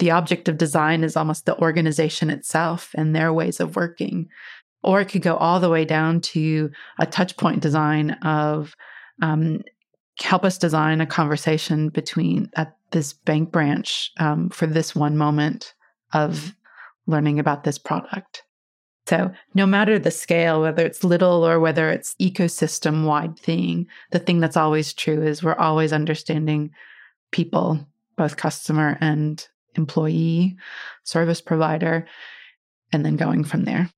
the object of design is almost the organization itself and their ways of working. Or it could go all the way down to a touch point design of um, help us design a conversation between at this bank branch um, for this one moment of learning about this product. So, no matter the scale, whether it's little or whether it's ecosystem wide thing, the thing that's always true is we're always understanding people, both customer and employee, service provider, and then going from there.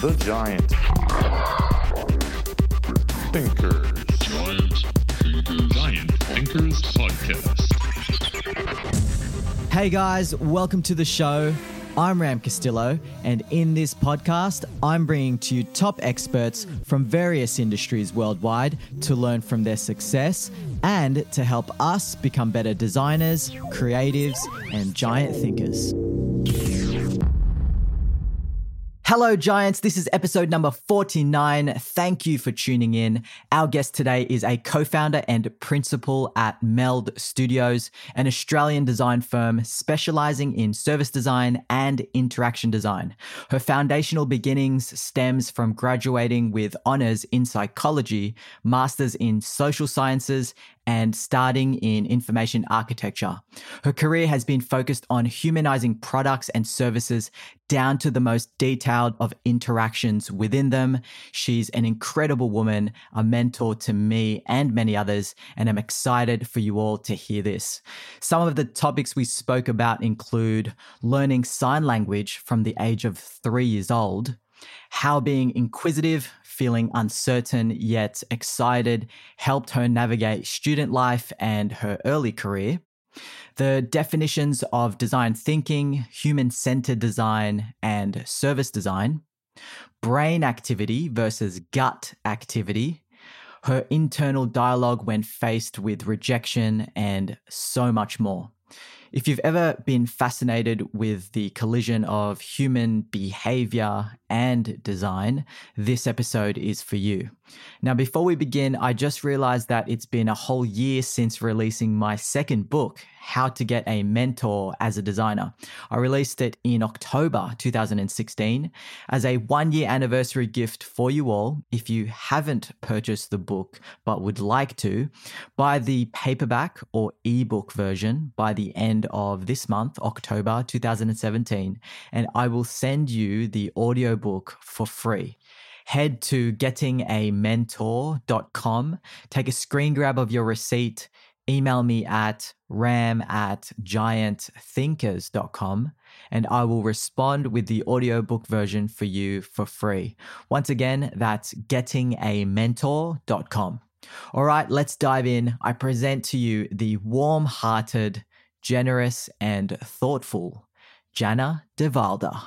The Giant Thinkers. Giant Thinkers. Giant Thinkers Podcast. Hey guys, welcome to the show. I'm Ram Castillo, and in this podcast, I'm bringing to you top experts from various industries worldwide to learn from their success and to help us become better designers, creatives, and giant thinkers. Hello, Giants. This is episode number 49. Thank you for tuning in. Our guest today is a co founder and principal at Meld Studios, an Australian design firm specializing in service design and interaction design. Her foundational beginnings stems from graduating with honors in psychology, masters in social sciences, and starting in information architecture. Her career has been focused on humanizing products and services down to the most detailed of interactions within them. She's an incredible woman, a mentor to me and many others, and I'm excited for you all to hear this. Some of the topics we spoke about include learning sign language from the age of three years old, how being inquisitive, feeling uncertain yet excited helped her navigate student life and her early career. The definitions of design thinking, human centered design, and service design, brain activity versus gut activity, her internal dialogue when faced with rejection, and so much more. If you've ever been fascinated with the collision of human behavior and design, this episode is for you. Now, before we begin, I just realized that it's been a whole year since releasing my second book, How to Get a Mentor as a Designer. I released it in October 2016 as a one year anniversary gift for you all. If you haven't purchased the book but would like to, buy the paperback or ebook version by the end of this month, October 2017, and I will send you the audio book for free. Head to gettingamentor.com, take a screen grab of your receipt, email me at ram at giantthinkers.com, and I will respond with the audiobook version for you for free. Once again, that's gettingamentor.com. All right, let's dive in. I present to you the warm hearted, generous, and thoughtful Janna DeVylder.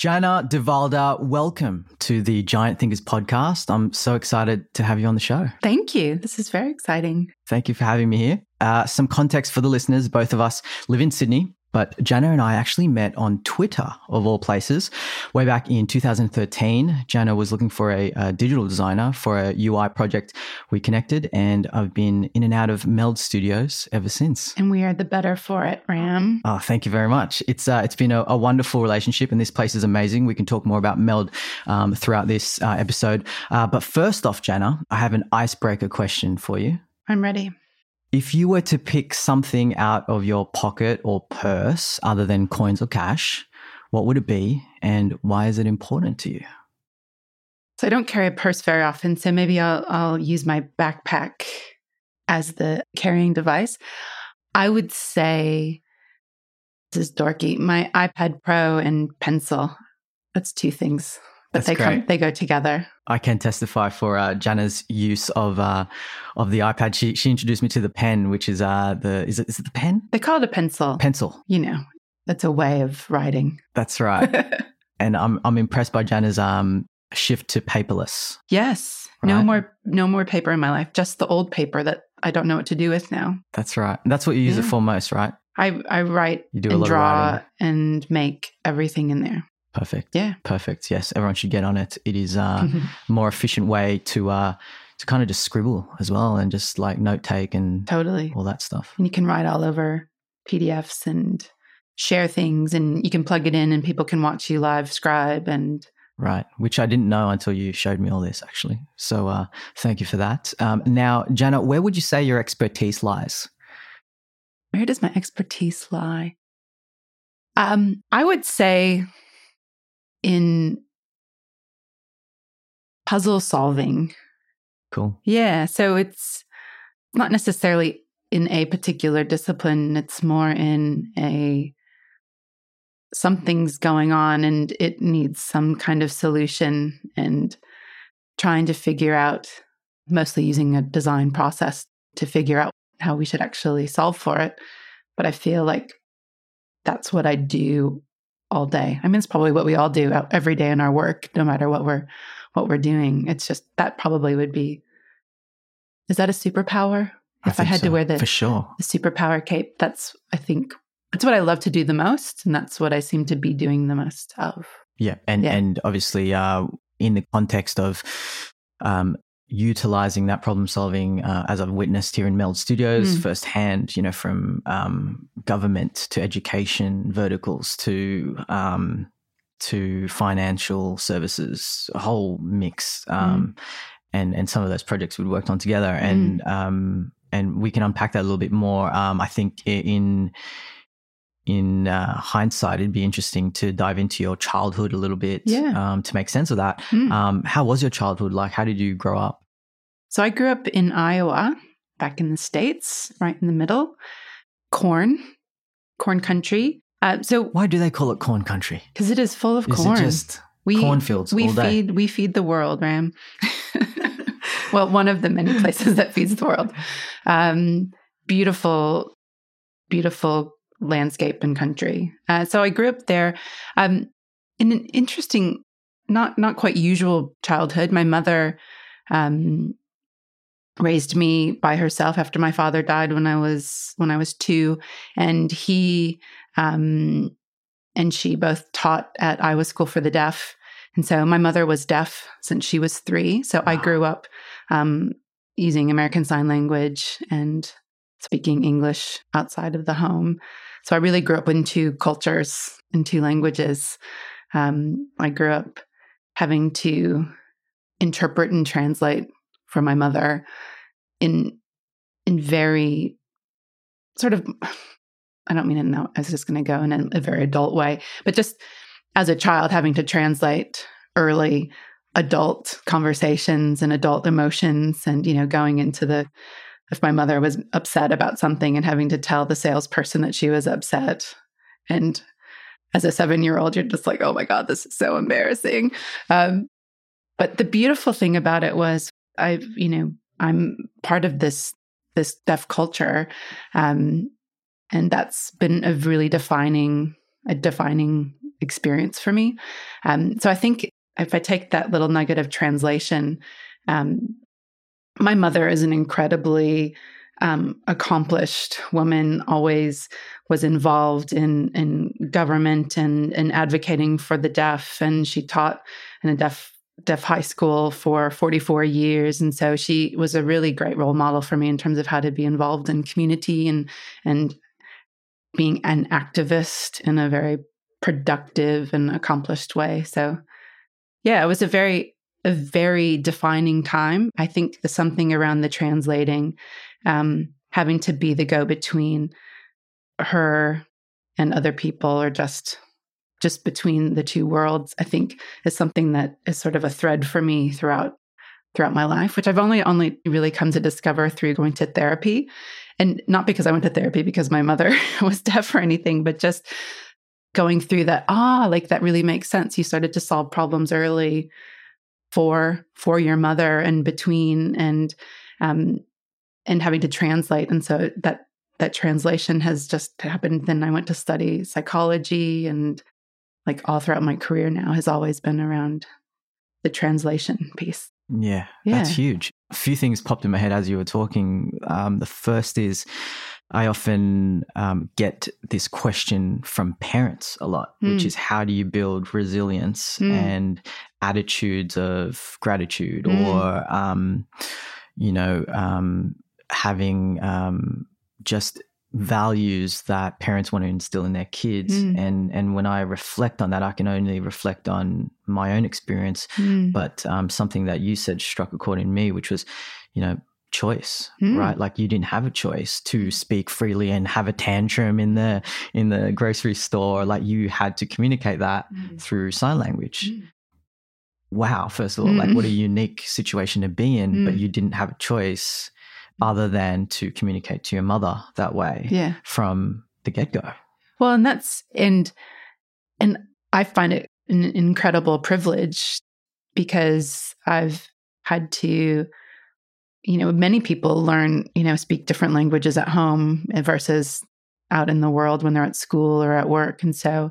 Janna DeVylder, welcome to the Giant Thinkers podcast. I'm so excited to have you on the show. Thank you. This is very exciting. Thank you for having me here. Uh, some context for the listeners both of us live in Sydney. But Janna and I actually met on Twitter, of all places, way back in 2013. Janna was looking for a, a, digital designer for a UI project. We connected, and I've been in and out of Meld Studios ever since. And we are the better for it, Ram. Oh, thank you very much. It's uh, it's been a, a, wonderful relationship, and this place is amazing. We can talk more about Meld um, throughout this uh, episode. Uh, but first off, Janna, I have an icebreaker question for you. I'm ready. If you were to pick something out of your pocket or purse other than coins or cash, what would it be and why is it important to you? So I don't carry a purse very often, so maybe I'll I'll use my backpack as the carrying device. I would say this is dorky, my iPad Pro and pencil. That's two things but That's they great. come they go together. I can testify for uh, Janna's use of uh, of the iPad. She she introduced me to the pen, which is uh the is it is it the pen? They call it a pencil. Pencil. You know, that's a way of writing. That's right. and I'm I'm impressed by Janna's um shift to paperless. Yes. No more no more paper in my life. Just the old paper that I don't know what to do with now. That's right. That's what you use it for most, right? I I write You do a and draw and make everything in there. Perfect. Yeah. Perfect. Yes, everyone should get on it. It is uh, a more efficient way to uh, to kind of just scribble as well and just like note take and Totally. all that stuff. And you can write all over PDFs and share things, and you can plug it in, and people can watch you live scribe. And Right, which I didn't know until you showed me all this, actually. So, uh, thank you for that. Um, now, Janet, where would you say your expertise lies? where does my expertise lie? Um, I would say in puzzle solving. Cool. Yeah. So it's not necessarily in a particular discipline, it's more in a something's going on and it needs some kind of solution and trying to figure out, mostly using a design process to figure out how we should actually solve for it. But I feel like that's what I do all day. I mean, it's probably what we all do every day in our work, no matter what we're what we're doing. It's just that probably would be. Is that a superpower? If I, had to wear the, for sure. the superpower cape, that's I think that's what I love to do the most, and that's what I seem to be doing the most of. Yeah, and Yeah. and obviously, uh, in the context of um, utilizing that problem solving, uh, as I've witnessed here in Meld Studios Mm. firsthand, you know, from um, government to education verticals to um, to financial services, a whole mix. Um, And and some of those projects we've worked on together, and um, and we can unpack that a little bit more. Um, I think in in uh, hindsight, it'd be interesting to dive into your childhood a little bit Yeah. um, to make sense of that. Mm. Um, how was your childhood like? How did you grow up? So I grew up in Iowa, back in the states, right in the middle. Corn, corn country. Uh, so Why do they call it corn country? because it is full of Is corn. just we cornfields we all day? feed we feed the world, Ram. well, one of the many places that feeds the world. Um, beautiful, beautiful landscape and country. Uh, so I grew up there. Um, in an interesting, not not quite usual childhood. My mother um, raised me by herself after my father died when I was when I was two, and he um, and she both taught at Iowa School for the Deaf. And so my mother was deaf since she was three. So I grew up um, using American Sign Language and speaking English outside of the home. So I really grew up in two cultures, in two languages. Um, I grew up having to interpret and translate for my mother in in very sort of I don't mean it now. I was just going to go in a, a very adult way, but just as a child, having to translate early adult conversations and adult emotions, and you know, going into the if my mother was upset about something and having to tell the salesperson that she was upset, and as a seven year old, you're just like, oh my god, this is so embarrassing. Um, but the beautiful thing about it was, I've you know, I'm part of this this deaf culture. Um, and that's been a really defining a defining experience for me um, so i think if i take that little nugget of translation um, my mother is an incredibly um, accomplished woman always was involved in in government and and advocating for the deaf and she taught in a deaf deaf high school for 44 years and so she was a really great role model for me in terms of how to be involved in community and and being an activist in a very productive and accomplished way. So, yeah, it was a very, a very defining time. I think the something around the translating, um, having to be the go between her and other people, or just just between the two worlds, I think is something that is sort of a thread for me throughout throughout my life, which I've only only really come to discover through going to therapy. And not because I went to therapy because my mother was deaf or anything, but just going through that, ah, like that really makes sense. You started to solve problems early for for your mother and between and um and having to translate. And so that that translation has just happened. Then I went to study psychology and like all throughout my career now has always been around the translation piece. Yeah, Yeah. that's huge. A few things popped in my head as you were talking. Um, the first is I often um, get this question from parents a lot, which Mm. is how do you build resilience Mm. and attitudes of gratitude Mm. or, um, you know, um, having um, just values that parents want to instill in their kids. Mm. And, and when I reflect on that, I can only reflect on my own experience Mm. but um, something that you said struck a chord in me, which was, you know, choice, Mm. right? Like you didn't have a choice to speak freely and have a tantrum in the in the grocery store. Like you had to communicate that Mm. through sign language. Mm. Wow! First of all, like what a Mm. unique situation to be in, but Mm. you didn't have a choice other than to communicate to your mother that way Yeah. from the get go. Well, and that's and and I find it an incredible privilege because I've had to you know, many people learn, you know, speak different languages at home versus out in the world when they're at school or at work. And so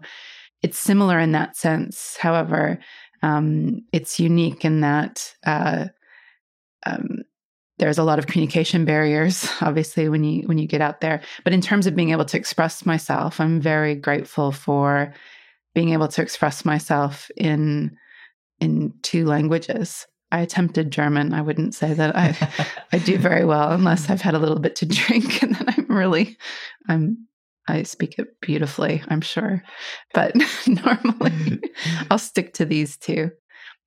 it's similar in that sense. However, um, it's unique in that uh, um, there's a lot of communication barriers, obviously, when you when you get out there. But in terms of being able to express myself, I'm very grateful for being able to express myself in in two languages. I attempted German. I wouldn't say that I I do very well unless I've had a little bit to drink, and then I'm really I'm I speak it beautifully. I'm sure, but normally I'll stick to these two.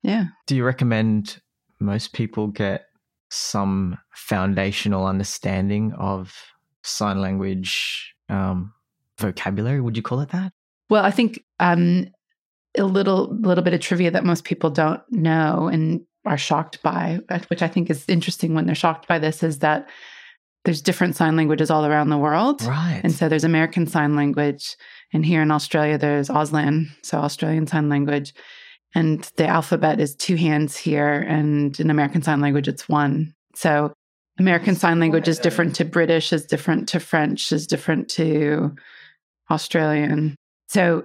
Yeah. Do you recommend most people get some foundational understanding of sign language um, vocabulary? Would you call it that? Well, I think um, a little little bit of trivia that most people don't know and are shocked by, uh, which I think is interesting when they're shocked by this, is that there's different sign languages all around the world. Right. And so there's American Sign Language, and here in Australia there's Auslan, so Australian Sign Language, and the alphabet is two hands here, and in American Sign Language it's one. So American Sign Language is different to British, is different to French, is different to Australian. So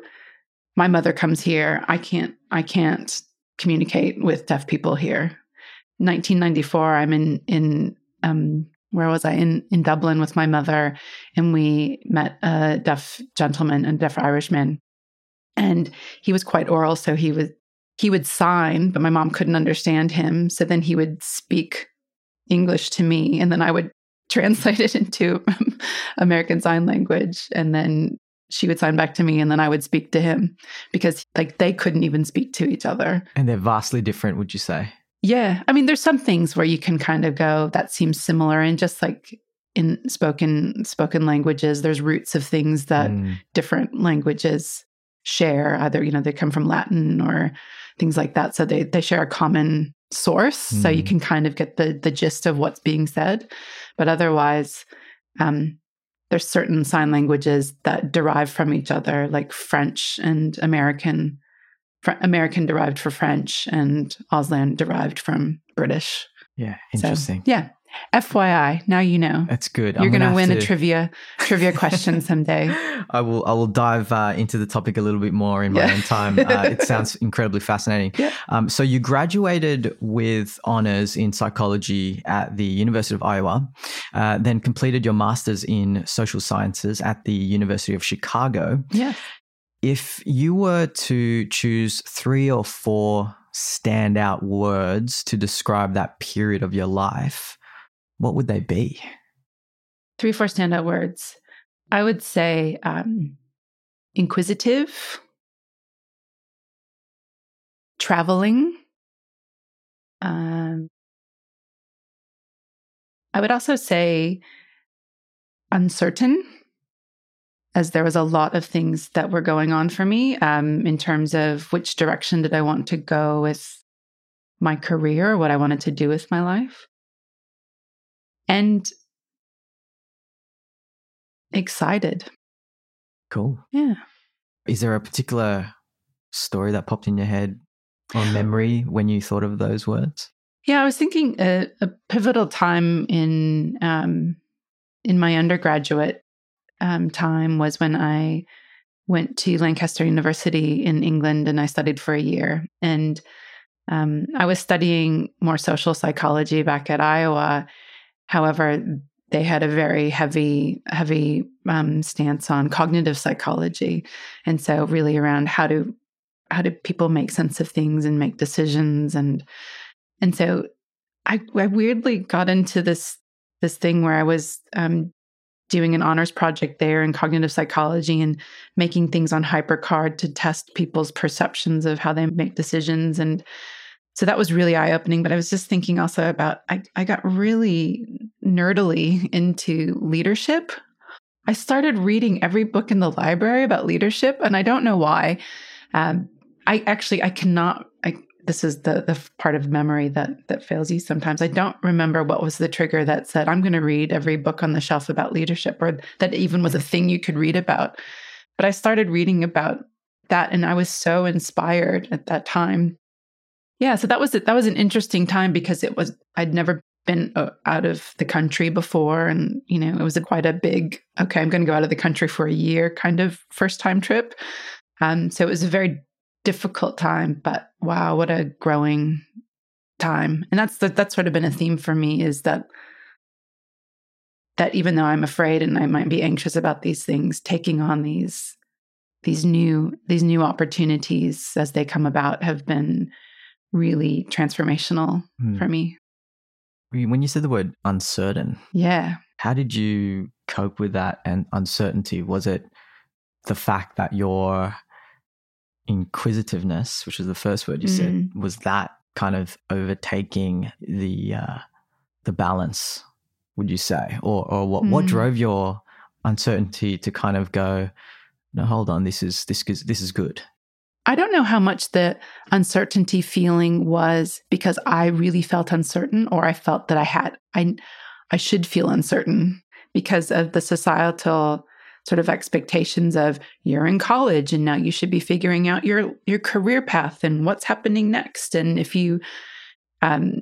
my mother comes here. I can't. I can't communicate with deaf people here. 1994. I'm in in um, where was I in in Dublin with my mother, and we met a deaf gentleman, a deaf Irishman, and he was quite oral, so he was he would sign, but my mom couldn't understand him. So then he would speak English to me, and then I would translate it into American Sign Language, and then she would sign back to me, and then I would speak to him because like they couldn't even speak to each other. and they're vastly different, would you say? Yeah. I mean, there's some things where you can kind of go, that seems similar. And just like in spoken spoken languages, there's roots of things that Mm. different languages share. Either, you know, they come from Latin or things like that. So they they share a common source. So you Mm. can kind of get the the gist of what's being said. But otherwise, um, there's certain sign languages that derive from each other, like French and American. Fr- American derived for French and Auslan derived from British. Yeah, So, interesting. yeah. FYI, now you know. That's good. You're going to win a trivia trivia question someday. I will. I will dive uh, into the topic a little bit more in my Yeah. own time. Uh, it sounds incredibly fascinating. Yeah. Um, so you graduated with honors in psychology at the University of Iowa, uh, then completed your master's in social sciences at the University of Chicago. Yeah. If you were to choose three or four standout words to describe that period of your life, what would they be? Three, four standout words. I would say um, inquisitive, traveling. Um, I would also say uncertain, as there was a lot of things that were going on for me um, in terms of which direction did I want to go with my career, what I wanted to do with my life. And excited. Cool. Yeah. Is there a particular story that popped in your head or memory when you thought of those words? Yeah, I was thinking a, a pivotal time in um, in my undergraduate um, time was when I went to Lancaster University in England and I studied for a year. And um, I was studying more social psychology back at Iowa. However, they had a very heavy, heavy um, stance on cognitive psychology, and so really around how do how do people make sense of things and make decisions and and so I, I weirdly got into this this thing where I was um, doing an honors project there in cognitive psychology and making things on HyperCard to test people's perceptions of how they make decisions and so that was really eye opening. But I was just thinking also about I, I got really nerdily into leadership. I started reading every book in the library about leadership, and I don't know why. Um, I actually I cannot. I, this is the the part of memory that that fails you sometimes. I don't remember what was the trigger that said I'm going to read every book on the shelf about leadership, or that even was a thing you could read about. But I started reading about that, and I was so inspired at that time yeah, so that was. That was an interesting time because it was I'd never been uh, out of the country before, and you know it was a quite a big okay. I'm going to go out of the country for a year kind of first time trip. Um, so it was a very difficult time, but wow, what a growing time. And that's the, that's sort of been a theme for me is that that even though I'm afraid and I might be anxious about these things, taking on these these new these new opportunities as they come about have been really transformational Hmm. for me. When you said the word uncertain, Yeah. how did you cope with that and uncertainty? Was it the fact that your inquisitiveness, which was the first word you said, Mm. was that kind of overtaking the uh, the balance? Would you say, or or what what Mm. drove your uncertainty to kind of go? No, hold on. This is this is this is good. I don't know how much the uncertainty feeling was because I really felt uncertain or I felt that I had I I should feel uncertain because of the societal sort of expectations of you're in college and now you should be figuring out your your career path and what's happening next and if you um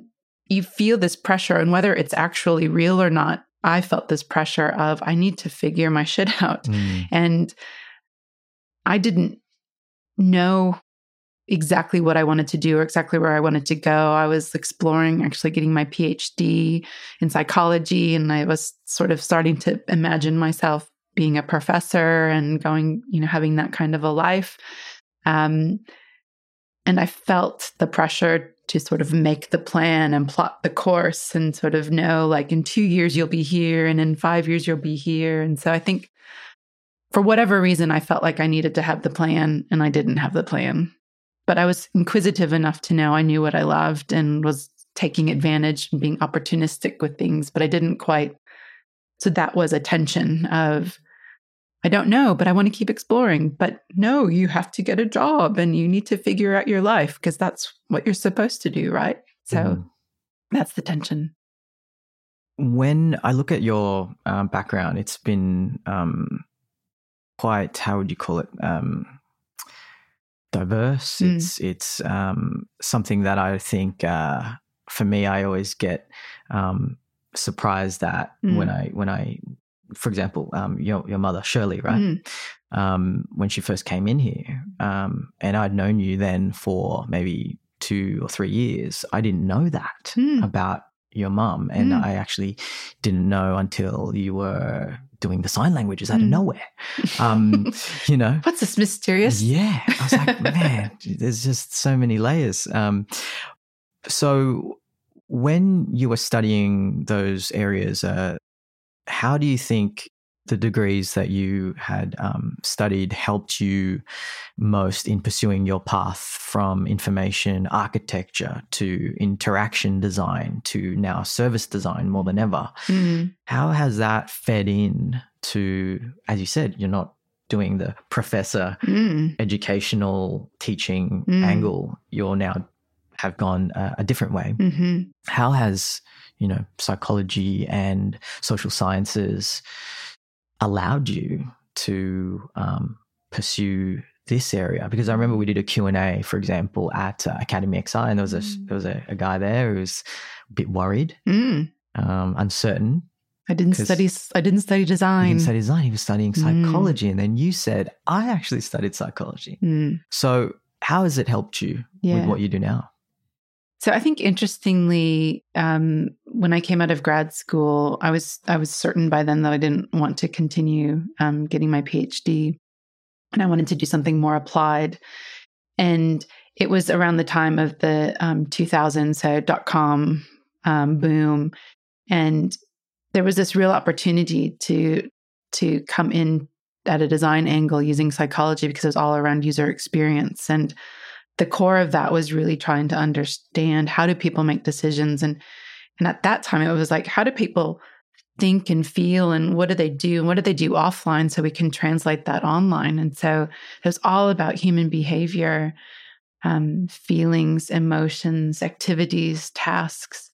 you feel this pressure and whether it's actually real or not I felt this pressure of I need to figure my shit out Mm. and I didn't know exactly what I wanted to do or exactly where I wanted to go. I was exploring actually getting my PhD in psychology, and I was sort of starting to imagine myself being a professor and going, you know, having that kind of a life. Um, and I felt the pressure to sort of make the plan and plot the course and sort of know like in two years you'll be here and in five years you'll be here. And so I think for whatever reason, I felt like I needed to have the plan and I didn't have the plan. But I was inquisitive enough to know I knew what I loved and was taking advantage and being opportunistic with things, but I didn't quite. So that was a tension of, I don't know, but I want to keep exploring. But no, you have to get a job and you need to figure out your life because that's what you're supposed to do, right? So Mhm. that's the tension. when I look at your um, background, it's been um, quite how would you call it? Um, diverse. Mm. It's it's um, something that I think uh, for me, I always get um, surprised at when Mm. I when I, for example, um, your your mother Shirley, right? Mm. um, when she first came in here. Um, and I'd known you then for maybe two or three years. I didn't know that Hmm. about your mum. And Hmm. I actually didn't know until you were doing the sign languages out of Hmm. nowhere. Um, you know? What's this mysterious? Yeah. I was like, man, there's just so many layers. Um, so when you were studying those areas, uh, how do you think the degrees that you had um, studied helped you most in pursuing your path from information architecture to interaction design to now service design more than ever? Mm. How has that fed in to, as you said, you're not doing the professor Mm. educational teaching Mm. angle, you're now have gone uh, a different way. hmm How has you know psychology and social sciences allowed you to um, pursue this area? Because I remember we did a Q and A, for example, at uh, Academy XI, and there was a Mm. there was a, a guy there who was a bit worried, Mm. um, uncertain. I didn't study. I didn't study He design. didn't study design; he was studying Mm. psychology, and then you said, "I actually studied psychology." Mm. So, how has it helped you Yeah. with what you do now? So I think interestingly, um, when I came out of grad school, I was I was certain by then that I didn't want to continue um, getting my PhD, and I wanted to do something more applied. And it was around the time of the um, 2000 so dot com um, boom, and there was this real opportunity to to come in at a design angle using psychology because it was all around user experience. And the core of that was really trying to understand how do people make decisions. And and at that time it was like how do people think and feel and what do they do? And what do they do offline so we can translate that online? And so it was all about human behavior um, feelings emotions activities tasks.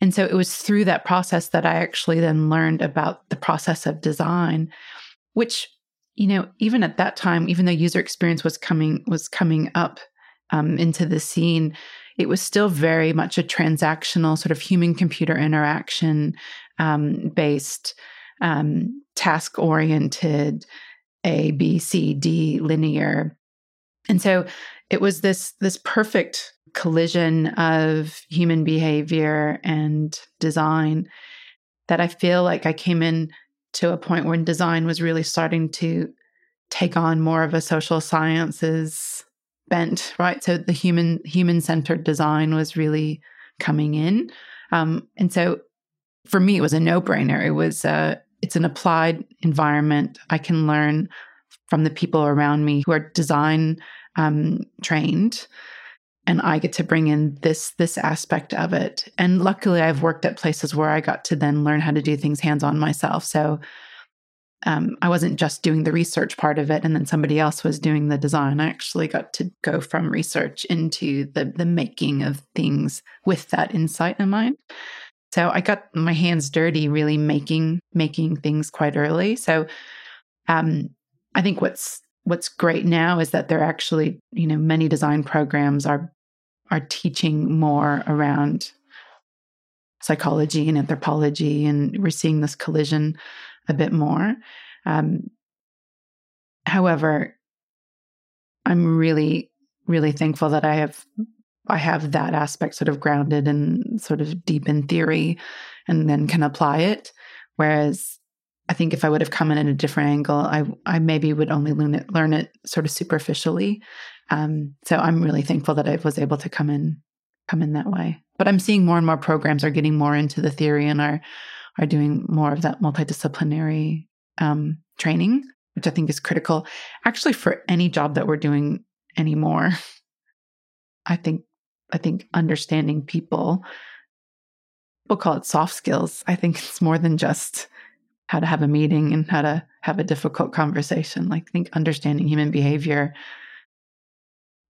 And so it was through that process that i actually then learned about the process of design which you know even at that time even though user experience was coming was coming up um, into the scene it was still very much a transactional sort of human computer interaction um, based um, task oriented a b c d linear. And so it was this this perfect collision of human behavior and design that i feel like i came in to a point when design was really starting to take on more of a social sciences bent, right? So the human human centered design was really coming in, um, and so for me, it was a no brainer. It was uh, it's an applied environment. I can learn from the people around me who are design um, trained, and I get to bring in this this aspect of it. And luckily, I've worked at places where I got to then learn how to do things hands on myself. So um, I wasn't just doing the research part of it, and then somebody else was doing the design. I actually got to go from research into the the making of things with that insight in mind. So I got my hands dirty, really making making things quite early. So um, I think what's what's great now is that there are actually you know many design programs are are teaching more around psychology and anthropology, and we're seeing this collision a bit more. Um, however, I'm really, really thankful that I have I have that aspect sort of grounded and sort of deep in theory, and then can apply it. Whereas I think if I would have come in at a different angle, I I maybe would only learn it learn it sort of superficially. Um, so I'm really thankful that I was able to come in come in that way. But I'm seeing more and more programs are getting more into the theory and are are doing more of that multidisciplinary um, training, which I think is critical. Actually, for any job that we're doing anymore, I think I think understanding people, we'll call it soft skills. I think it's more than just how to have a meeting and how to have a difficult conversation. Like I think understanding human behavior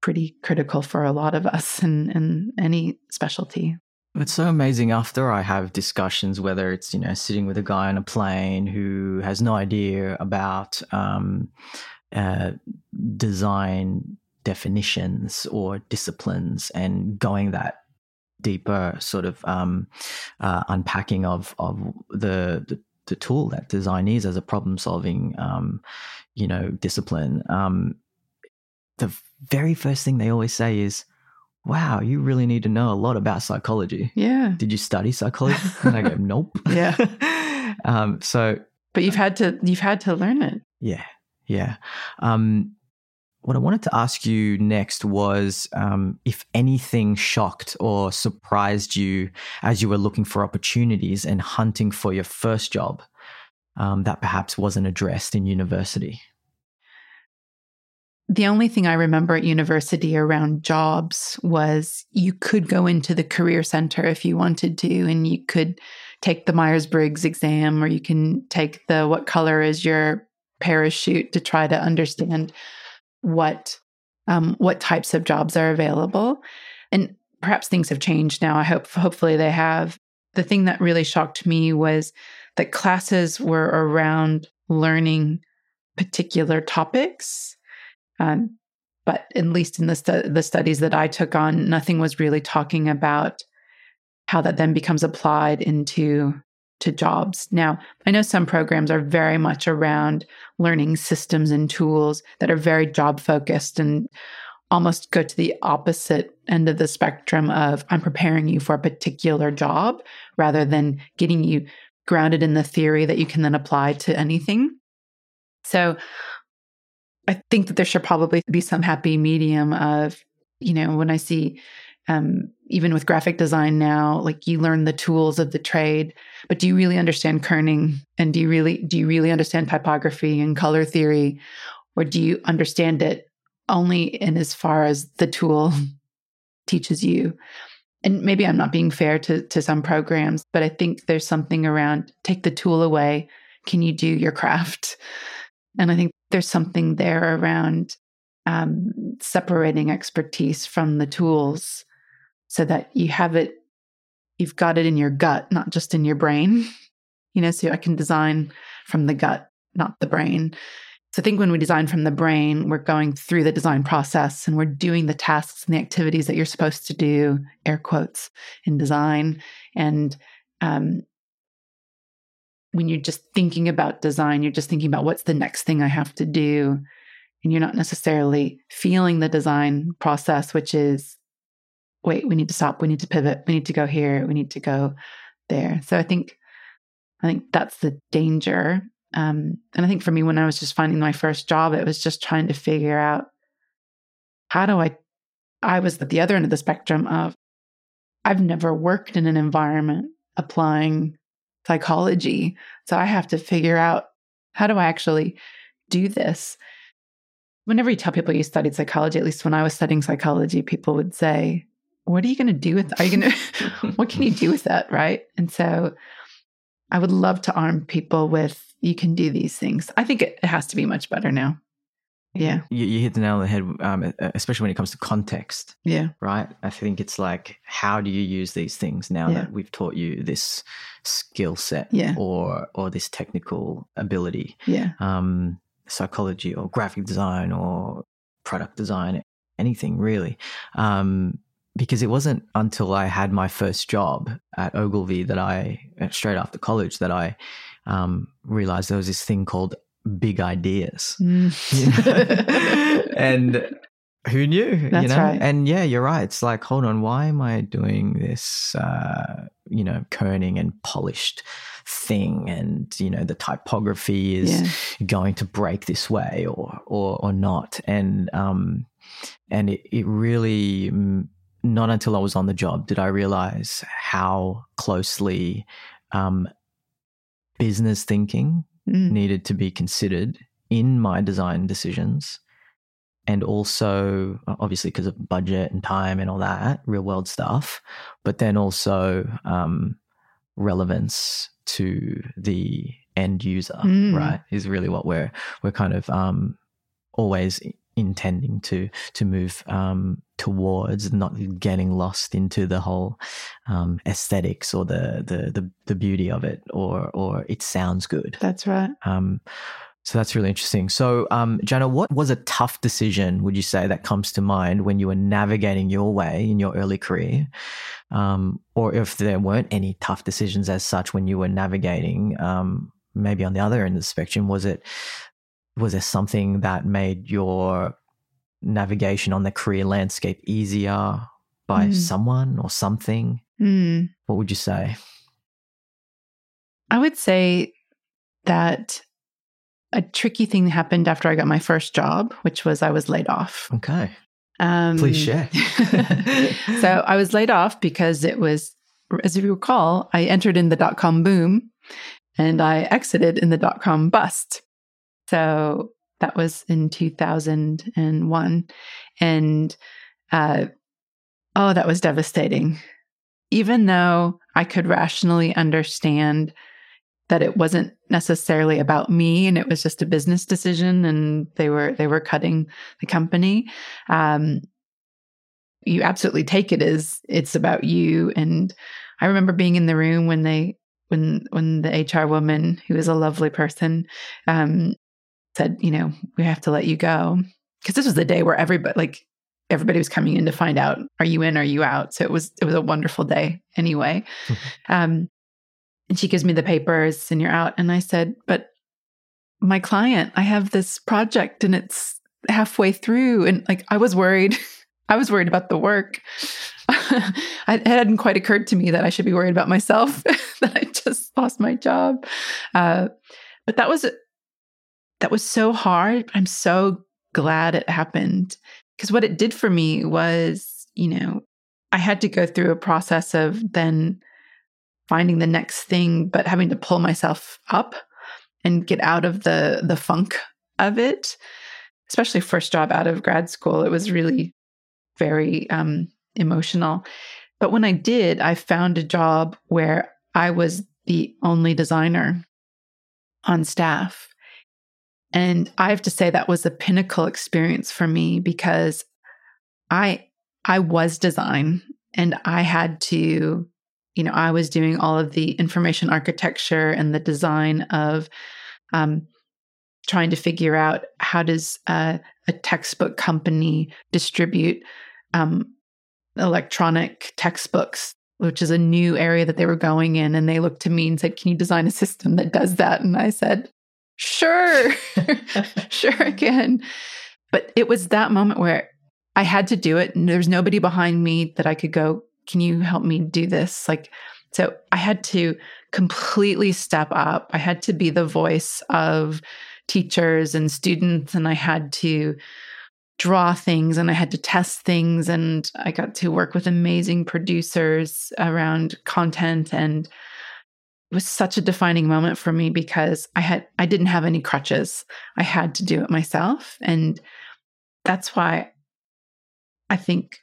pretty critical for a lot of us in, in any specialty. It's so amazing after I have discussions, whether it's, you know, sitting with a guy on a plane who has no idea about um, uh, design definitions or disciplines and going that deeper sort of um, uh, unpacking of, of the, the, the tool that design is as a problem solving, um, you know, discipline. Um, the very first thing they always say is, wow, you really need to know a lot about psychology. Yeah. Did you study psychology? and I go, nope. Yeah. um, so, but you've had to you've had to learn it. Yeah, yeah. Um, what I wanted to ask you next was um, if anything shocked or surprised you as you were looking for opportunities and hunting for your first job um, that perhaps wasn't addressed in university the only thing I remember at university around jobs was you could go into the career center if you wanted to, and you could take the Myers Briggs exam, or you can take the what color is your parachute to try to understand what um, what types of jobs are available. And perhaps things have changed now. I hope hopefully they have. The thing that really shocked me was that classes were around learning particular topics um, but at least in the, stu- the studies that I took on, nothing was really talking about how that then becomes applied into to jobs. Now, I know some programs are very much around learning systems and tools that are very job focused and almost go to the opposite end of the spectrum of I'm preparing you for a particular job rather than getting you grounded in the theory that you can then apply to anything. So I think that there should probably be some happy medium of, you know, when I see um, even with graphic design now, like you learn the tools of the trade, but do you really understand kerning? And do you really do you really understand typography and color theory, or do you understand it only in as far as the tool teaches you? And maybe I'm not being fair to to some programs, but I think there's something around take the tool away. Can you do your craft? And I think there's something there around um, separating expertise from the tools so that you have it, you've got it in your gut, not just in your brain. You know, so I can design from the gut, not the brain. So I think when we design from the brain, we're going through the design process and we're doing the tasks and the activities that you're supposed to do, air quotes, in design. And um, when you're just thinking about design, you're just thinking about what's the next thing I have to do. And you're not necessarily feeling the design process, which is wait, we need to stop, we need to pivot, we need to go here, we need to go there. So I think I think that's the danger. Um, and I think for me, when I was just finding my first job, it was just trying to figure out how do I. I was at the other end of the spectrum of I've never worked in an environment applying psychology, so I have to figure out how do I actually do this. Whenever you tell people you studied psychology, at least when I was studying psychology, people would say, what are you going to do with are you going to what can you do with that? Right? And so i would love to arm people with you can do these things. I think it, has to be much better now yeah. You, you hit the nail on the head um, especially when it comes to context. Yeah. Right? I think it's like how do you use these things now yeah. that we've taught you this skill set yeah. or or this technical ability? Yeah. Um psychology or graphic design or product design anything really. Um because it wasn't until I had my first job at Ogilvy that I, straight after college, that I um, realized there was this thing called big ideas. Mm. and who knew? That's you know? right. And yeah, you're right. It's like, hold on, why am I doing this, uh, you know, kerning and polished thing? And, you know, the typography is yeah. going to break this way or, or, or not. And, um, and it, it really not until I was on the job did I realize how closely um, business thinking mm. needed to be considered in my design decisions. And also, obviously, because of budget and time and all that real world stuff, but then also um, relevance to the end user, mm. right? Is really what we're we're kind of um, always intending to to move um, towards, not getting lost into the whole um, aesthetics or the, the, the the beauty of it, or or it sounds good. That's right. Um, so that's really interesting. So, um, Janna, what was a tough decision, would you say, that comes to mind when you were navigating your way in your early career? Um, or if there weren't any tough decisions as such when you were navigating, um, maybe on the other end of the spectrum, was it was there something that made your navigation on the career landscape easier by mm. someone or something? Mm. What would you say? I would say that a tricky thing happened after I got my first job, which was I was laid off. Okay. Um, Please share. so I was laid off because it was, as you recall, I entered in the dot com boom and I exited in the dot com bust. So that was in 2001. And uh, oh, that was devastating. Even though I could rationally understand that it wasn't necessarily about me and it was just a business decision and they were they were cutting the company um, you absolutely take it as it's about you and i remember being in the room when they when when the hr woman who was a lovely person um, said, you know, we have to let you go. Because this was the day where everybody, like, everybody was coming in to find out, are you in, are you out? So it was, it was a wonderful day anyway. Mm-hmm. Um, and she gives me the papers and you're out. And I said, but my client, I have this project and it's, halfway through and like I was worried. I was worried about the work. it hadn't quite occurred to me that I should be worried about myself, that I just lost my job. Uh, but that was that was so hard. I'm so glad it happened because what it did for me was, you know, I had to go through a process of then finding the next thing, but having to pull myself up and get out of the the funk of it. Especially first job out of grad school, it was really very um, emotional. But when I did, I found a job where I was the only designer on staff. And I have to say that was a pinnacle experience for me because I I was design and I had to you know I was doing all of the information architecture and the design of um, trying to figure out how does a textbook company distribute um, electronic textbooks which is a new area that they were going in. And they looked to me and said can you design a system that does that? And i said sure. Sure i can. But it was that moment where i had to do it and there's nobody behind me that i could go can you help me do this? Like so i had to completely step up. I had to be the voice of teachers and students and i had to draw things and I had to test things and I got to work with amazing producers around content and was such a defining moment for me because I had I didn't have any crutches. I had to do it myself and that's why I think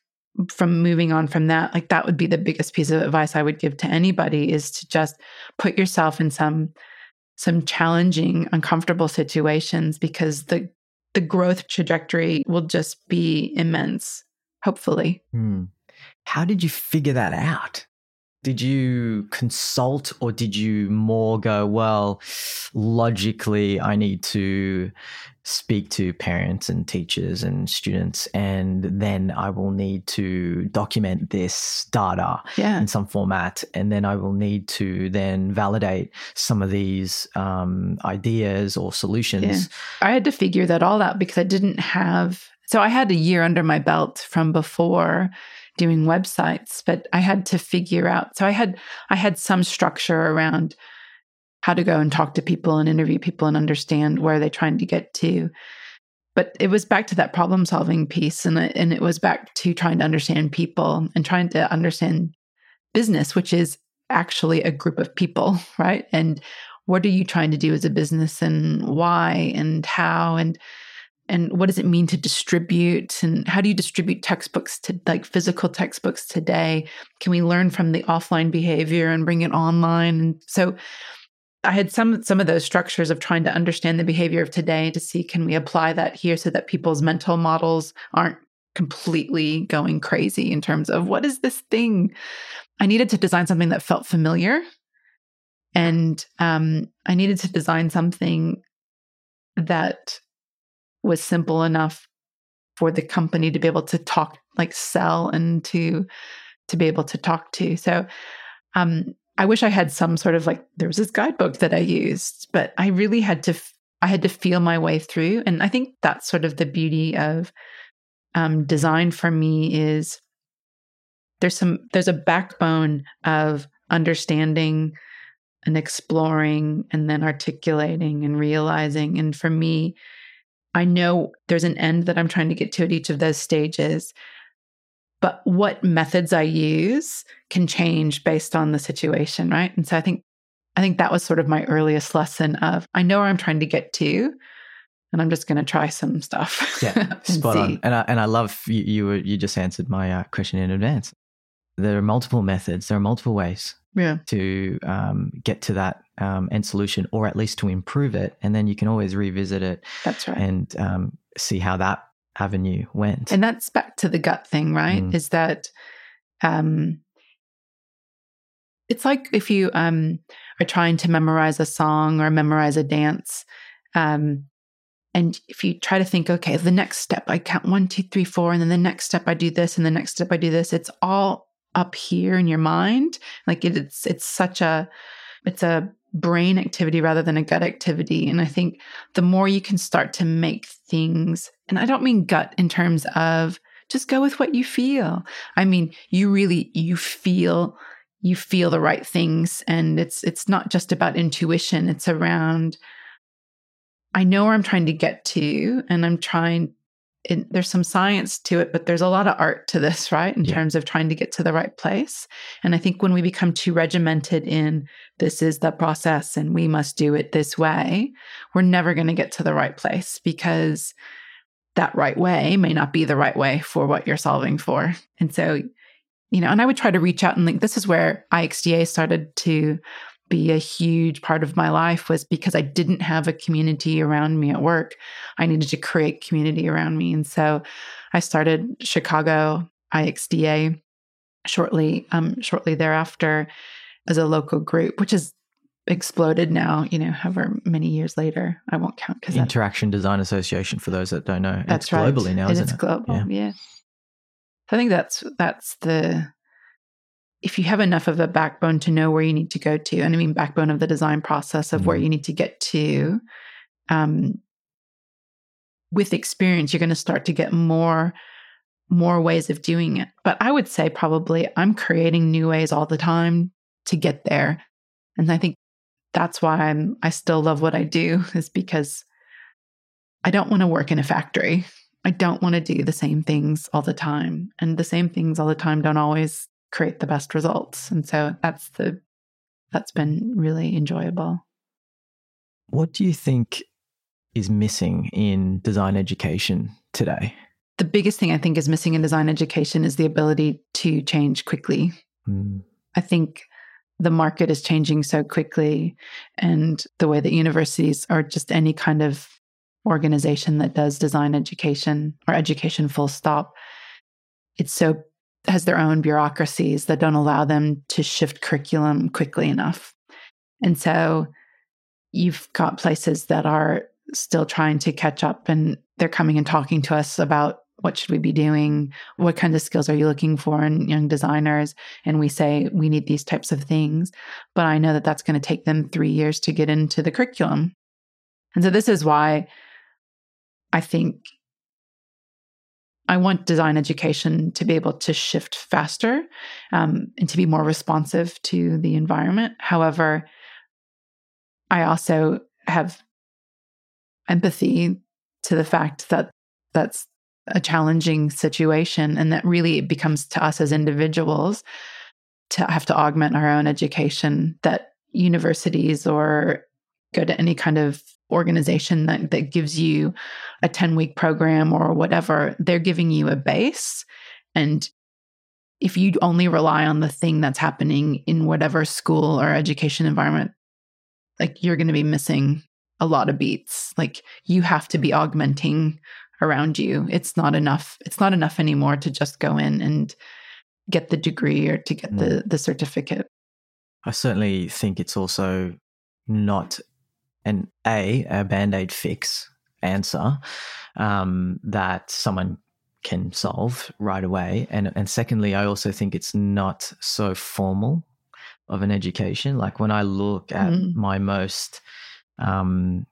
from moving on from that like that would be the biggest piece of advice I would give to anybody is to just put yourself in some some challenging uncomfortable situations because the the growth trajectory will just be immense, hopefully. Hmm. How did you figure that out? Did you consult or did you more go, well, logically, I need to speak to parents and teachers and students, and then I will need to document this data yeah. in some format, and then I will need to then validate some of these um, ideas or solutions. Yeah. I had to figure that all out because I didn't have. So I had a year under my belt from before doing websites, but I had to figure out. So I had I had some structure around how to go and talk to people and interview people and understand where they're trying to get to. But it was back to that problem solving piece, and it, and it was back to trying to understand people and trying to understand business, which is actually a group of people, right? And what are you trying to do as a business, and why, and how, and and what does it mean to distribute? And how do you distribute textbooks to like physical textbooks today? Can we learn from the offline behavior and bring it online? And so I had some some of those structures of trying to understand the behavior of today to see can we apply that here so that people's mental models aren't completely going crazy in terms of what is this thing. I needed to design something that felt familiar, and um, I needed to design something that was simple enough for the company to be able to talk, like sell, and to to be able to talk to. So um, I wish I had some sort of like there was this guidebook that I used, but I really had to I had to feel my way through, and I think that's sort of the beauty of um, design for me is there's some there's a backbone of understanding and exploring and then articulating and realizing, and for me. I know there's an end that I'm trying to get to at each of those stages but what methods I use can change based on the situation, right? And so I think I think that was sort of my earliest lesson of I know where I'm trying to get to, and I'm just going to try some stuff. Yeah, spot see. on. And I and I love you. You, were, you just answered my uh, question in advance. There are multiple methods. There are multiple ways. Yeah. To um, get to that um, end solution, or at least to improve it, and then you can always revisit it. That's right. And um, see how that avenue went. And that's back to the gut thing, right? Mm. Is that um it's like if you um are trying to memorize a song or memorize a dance. Um and if you try to think, okay, the next step I count one, two, three, four, and then the next step I do this, and the next step I do this, it's all up here in your mind. Like it, it's it's such a it's a brain activity rather than a gut activity. And I think the more you can start to make things and I don't mean gut in terms of just go with what you feel. I mean, you really you feel you feel the right things and it's it's not just about intuition, it's around I know where I'm trying to get to and I'm trying it, there's some science to it, but there's a lot of art to this, right? In Yeah. terms of trying to get to the right place. And I think when we become too regimented in this is the process and we must do it this way, we're never going to get to the right place because that right way may not be the right way for what you're solving for. And so, you know, and I would try to reach out and like, this is where IXDA started to be a huge part of my life was because I didn't have a community around me at work. I needed to create community around me. And so I started Chicago IXDA shortly, um, shortly thereafter as a local group, which has exploded now, you know, however many years later. I won't count because Interaction Design Association, for those that don't know. that's it's right. globally now, It isn't is it? global, Yeah. yeah. So I think that's that's the if you have enough of a backbone to know where you need to go to, and I mean backbone of the design process of where Mhm. you need to get to, um, with experience, you're going to start to get more more ways of doing it. But I would say probably I'm creating new ways all the time to get there, and I think that's why I'm I still love what I do is because I don't want to work in a factory. I don't want to do the same things all the time. And the same things all the time don't always create the best results. And so that's the that's been really enjoyable. What do you think is missing in design education today? The biggest thing I think is missing in design education is the ability to change quickly. Mm, I think the market is changing so quickly and the way that universities or just any kind of organization that does design education or education full stop it's so has their own bureaucracies that don't allow them to shift curriculum quickly enough. And so you've got places that are still trying to catch up and they're coming and talking to us about what should we be doing what kind of skills are you looking for in young designers? And we say we need these types of things. But i know that that's going to take them 3 years to get into the curriculum. And so this is why i think i want design education to be able to shift faster um, and to be more responsive to the environment. However i also have empathy to the fact that that's a challenging situation and that really it becomes to us as individuals to have to augment our own education that universities or go to any kind of organization that, that gives you a 10 week program or whatever they're giving you a base. And if you only rely on the thing that's happening in whatever school or education environment like you're going to be missing a lot of beats. Like you have to be augmenting around you. It's not enough it's not enough anymore to just go in and get the degree or to get the mm. the certificate. I certainly think it's also not an a a band aid fix answer um, that someone can solve right away, and and secondly, I also think it's not so formal of an education. Like when I look at Mm. my most um,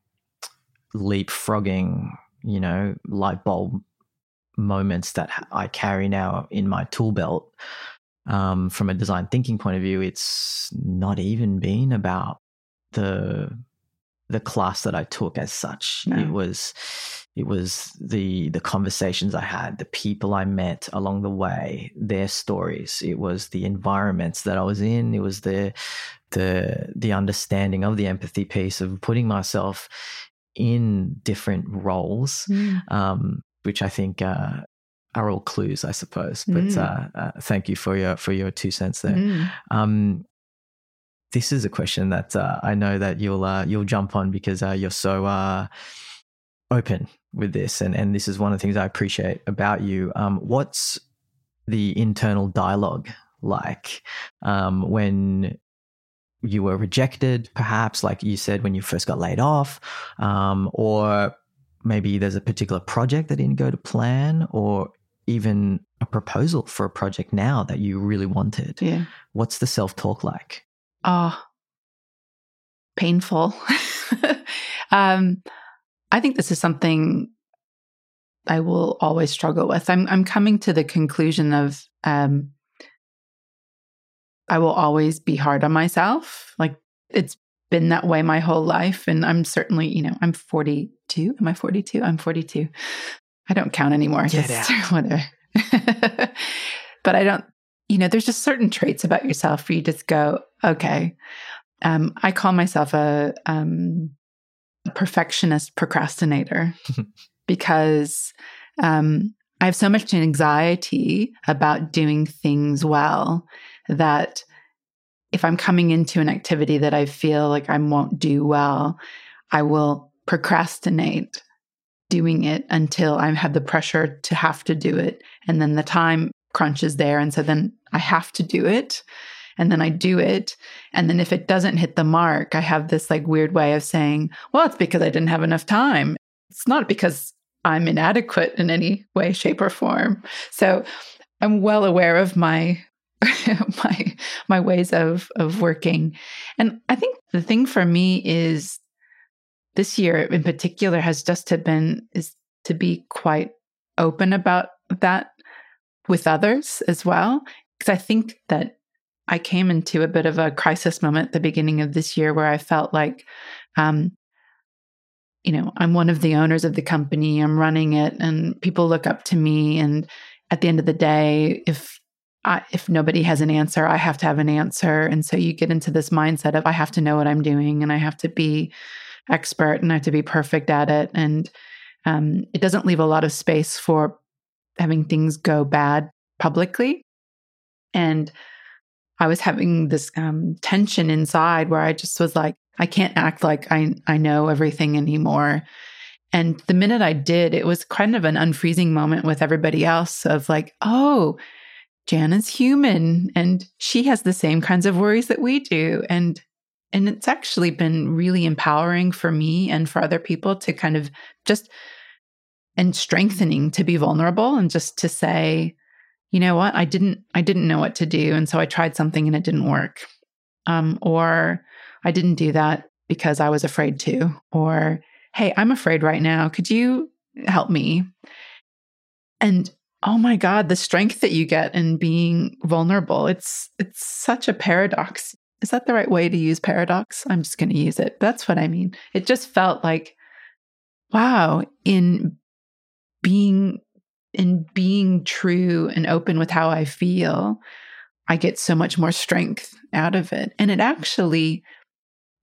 leapfrogging, you know, light bulb moments that I carry now in my tool belt um, from a design thinking point of view, it's not even been about the the class that I took as such. It was it was the the conversations I had, the people I met along the way, their stories. It was the environments that I was in. It was the the the understanding of the empathy piece of putting myself in different roles um, which I think uh, are all clues, I suppose. But Mm. uh, uh, thank you for your for your two cents there. Mm. Um, this is a question that uh, I know that you'll uh, you'll jump on because uh, you're so uh, open with this, and and this is one of the things I appreciate about you. Um, what's the internal dialogue like um, when you were rejected, perhaps like you said when you first got laid off, um, or maybe there's a particular project that didn't go to plan, or even a proposal for a project now that you really wanted. yeah What's the self talk like? Ah painful um i think this is something I will always struggle with. I'm I'm coming to the conclusion of um I will always be hard on myself. Like it's been that way my whole life and I'm certainly, you know, I'm 42. Am I 42? I'm 42. I don't count anymore. Get Just whatever. but I don't, you know, there's just certain traits about yourself where you just go, okay. Um, I call myself a, um, a perfectionist procrastinator because um, I have so much anxiety about doing things well that if I'm coming into an activity that I feel like I won't do well, I will procrastinate doing it until I have the pressure to have to do it. And then the time crunch is there. And so then I have to do it. And then I do it. And then if it doesn't hit the mark, I have this like weird way of saying, well, it's because I didn't have enough time. It's not because I'm inadequate in any way, shape, or form. So I'm well aware of my my my ways of of working. And I think the thing for me is this year in particular has just to been is to be quite open about that with others as well because I think that I came into a bit of a crisis moment at the beginning of this year where I felt like um you know, I'm one of the owners of the company, I'm running it and people look up to me and at the end of the day if I, if nobody has an answer, I have to have an answer. And so you get into this mindset of I have to know what I'm doing and I have to be expert and I have to be perfect at it. And um, it doesn't leave a lot of space for having things go bad publicly. And I was having this um, tension inside where I just was like, I can't act like I, I know everything anymore. And the minute I did, it was kind of an unfreezing moment with everybody else of like, oh, Janna's human and she has the same kinds of worries that we do. And and it's actually been really empowering for me and for other people to kind of just and strengthening to be vulnerable and just to say, you know what, I didn't I didn't know what to do. And so I tried something and it didn't work. Um, or I didn't do that because I was afraid to. Or, hey, I'm afraid right now. Could you help me? And oh my god the strength that you get in being vulnerable it's it's such a paradox is that the right way to use paradox i'm just going to use it that's what i mean it just felt like wow in being in being true and open with how i feel i get so much more strength out of it and it actually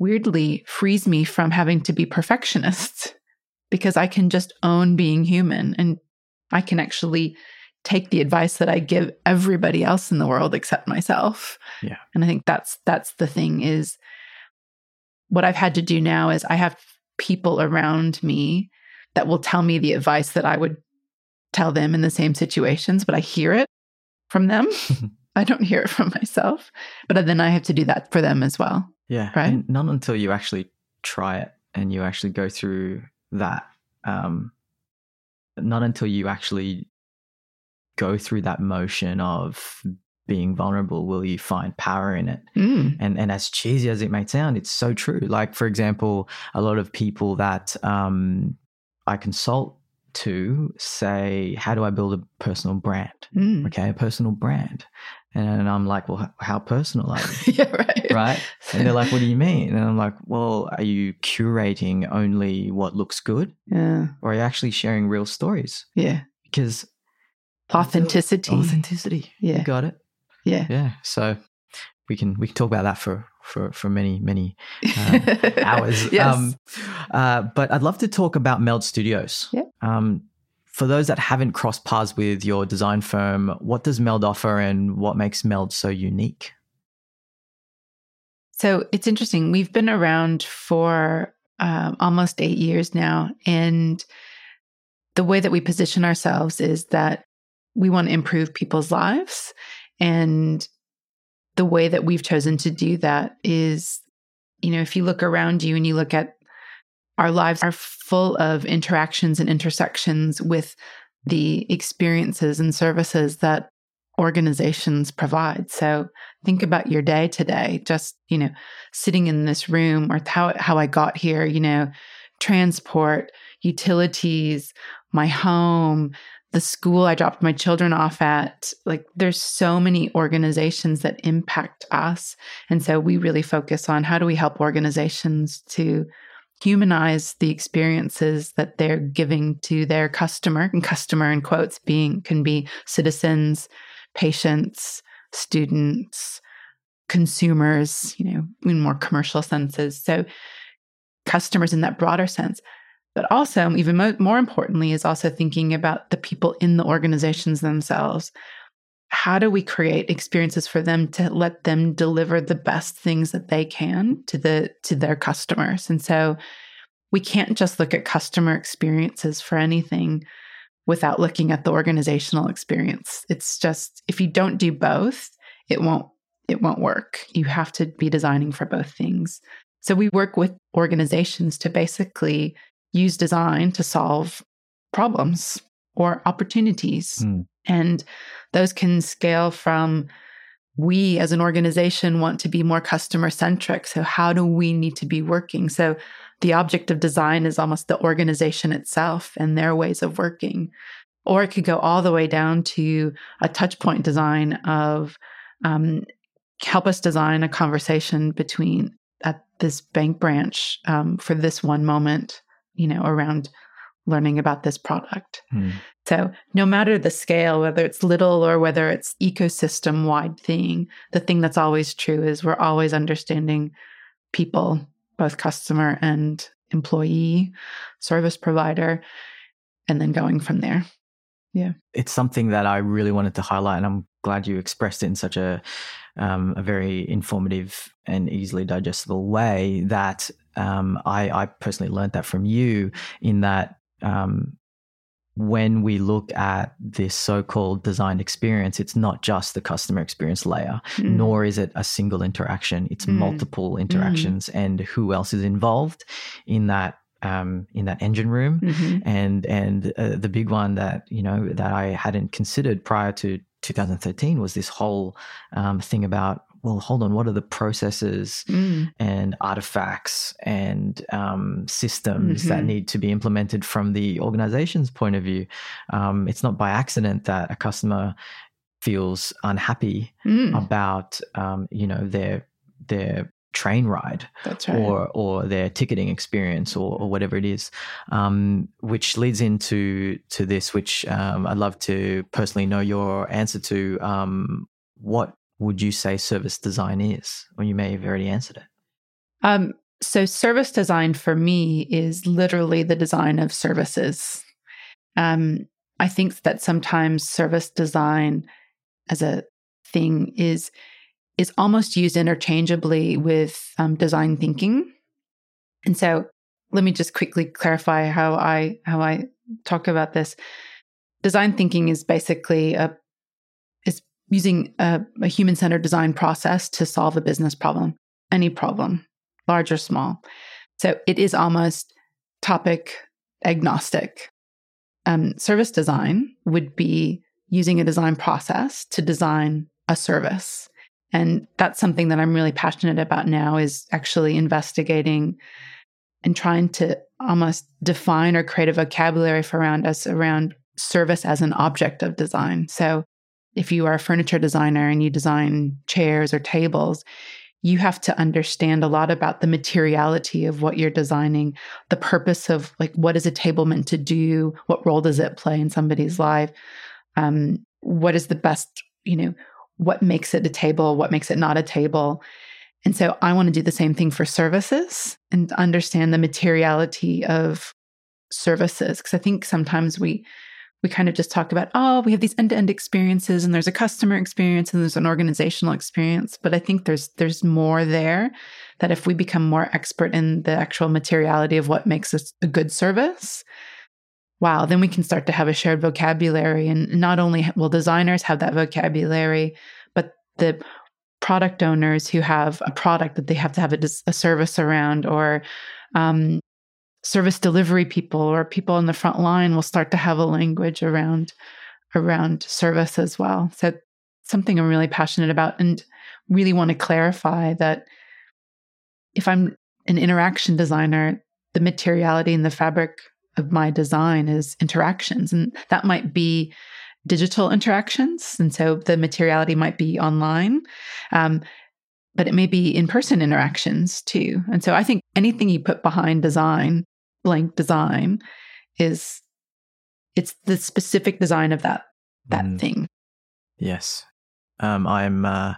weirdly frees me from having to be perfectionist because i can just own being human and I can actually take the advice that I give everybody else in the world except myself. Yeah. And I think that's that's the thing is what I've had to do now is I have people around me that will tell me the advice that I would tell them in the same situations, but I hear it from them. I don't hear it from myself, but then I have to do that for them as well. Yeah. Right. And not until you actually try it and you actually go through that um not until you actually go through that motion of being vulnerable will you find power in it Mm. and and as cheesy as it may sound it's so true like for example a lot of people that um i consult to say how do i build a personal brand Mm. okay a personal brand and i'm like well how personal are you yeah, right. right and they're like what do you mean and i'm like well are you curating only what looks good Yeah. or are you actually sharing real stories Yeah. because Authenticity. authenticity Yeah. you got it Yeah. yeah so we can we can talk about that for for for many many um, hours yes. um uh but i'd love to talk about meld studios Yeah. um for those that haven't crossed paths with your design firm what does meld offer and what makes meld so unique So it's interesting. We've been around for um, almost eight years now. And the way that we position ourselves is that we want to improve people's lives. And the way that we've chosen to do that is, you know, if you look around you and you look at our lives are full of interactions and intersections with the experiences and services that organizations provide. So think about your day today, just, you know, sitting in this room or how, how I got here, you know, transport, utilities, my home, the school I dropped my children off at. Like there's so many organizations that impact us. And so we really focus on how do we help organizations to humanize the experiences that they're giving to their customer and customer in quotes being can be citizens, patients, students, consumers, you know, in more commercial senses. So customers in that broader sense. But also, even mo- more importantly, is also thinking about the people in the organizations themselves. How do we create experiences for them to let them deliver the best things that they can to the to their customers? And so we can't just look at customer experiences for anything without looking at the organizational experience. It's just if you don't do both, it won't it won't work. You have to be designing for both things. So we work with organizations to basically use design to solve problems or opportunities. Mm. And those can scale from we as an organization want to be more customer centric. So, how do we need to be working? So, the object of design is almost the organization itself and their ways of working. Or it could go all the way down to a touch point design of um, help us design a conversation between at this bank branch um, for this one moment you know, around learning about this product. Hmm. So, no matter the scale, whether it's little or whether it's ecosystem wide thing, the thing that's always true is we're always understanding people, both customer and employee, service provider, and then going from there. Yeah. It's something that I really wanted to highlight, and I'm glad you expressed it in such a um, a very informative and easily digestible way that um, I, I, personally learned that from you in that um, when we look at this so-called design experience, it's not just the customer experience layer, mm. nor is it a single interaction. It's mm. multiple mm. interactions, mm. and who else is involved in that um, in that engine room, mm-hmm. and and uh, the big one that you know that I hadn't considered prior to 2013 was this whole um, thing about well, hold on, what are the processes mm. and artifacts and um, systems mm-hmm. that need to be implemented from the organization's point of view? Um, it's not by accident that a customer feels unhappy mm. about, um, you know, their their train ride right. or or their ticketing experience or, or whatever it is um, which leads into to this which um, I'd love to personally know your answer to um, what would you say service design is? Or you may have already answered it. Um, so, service design for me is literally the design of services. Um, I think that sometimes service design as a thing is is almost used interchangeably with um, design thinking. And so, let me just quickly clarify how I how I talk about this. Design thinking is basically a is using a, a human centered design process to solve a business problem, any problem, large or small. So it is almost topic agnostic. Um, service design would be using a design process to design a service. And that's something that I'm really passionate about now is actually investigating and trying to almost define or create a vocabulary for around us around service as an object of design. So if you are a furniture designer and you design chairs or tables, you have to understand a lot about the materiality of what you're designing, the purpose of like what is a table meant to do, what role does it play in somebody's life, um, what is the best, you know, what makes it a table, what makes it not a table. And so I want to do the same thing for services and understand the materiality of services because I think sometimes we we kind of just talk about, oh, we have these end-to-end experiences and there's a customer experience and there's an organizational experience. But I think there's there's more there that if we become more expert in the actual materiality of what makes us a good service, wow, then we can start to have a shared vocabulary. And not only will designers have that vocabulary, but the product owners who have a product that they have to have a, a service around or um, service delivery people or people on the front line will start to have a language around around service as well. So something I'm really passionate about and really want to clarify that if I'm an interaction designer, the materiality and the fabric of my design is interactions. And that might be digital interactions. And so the materiality might be online. Um, but it may be in person interactions too. And so I think anything you put behind design, blank design, is it's the specific design of that that Mm. thing. Yes. Um, I'm uh,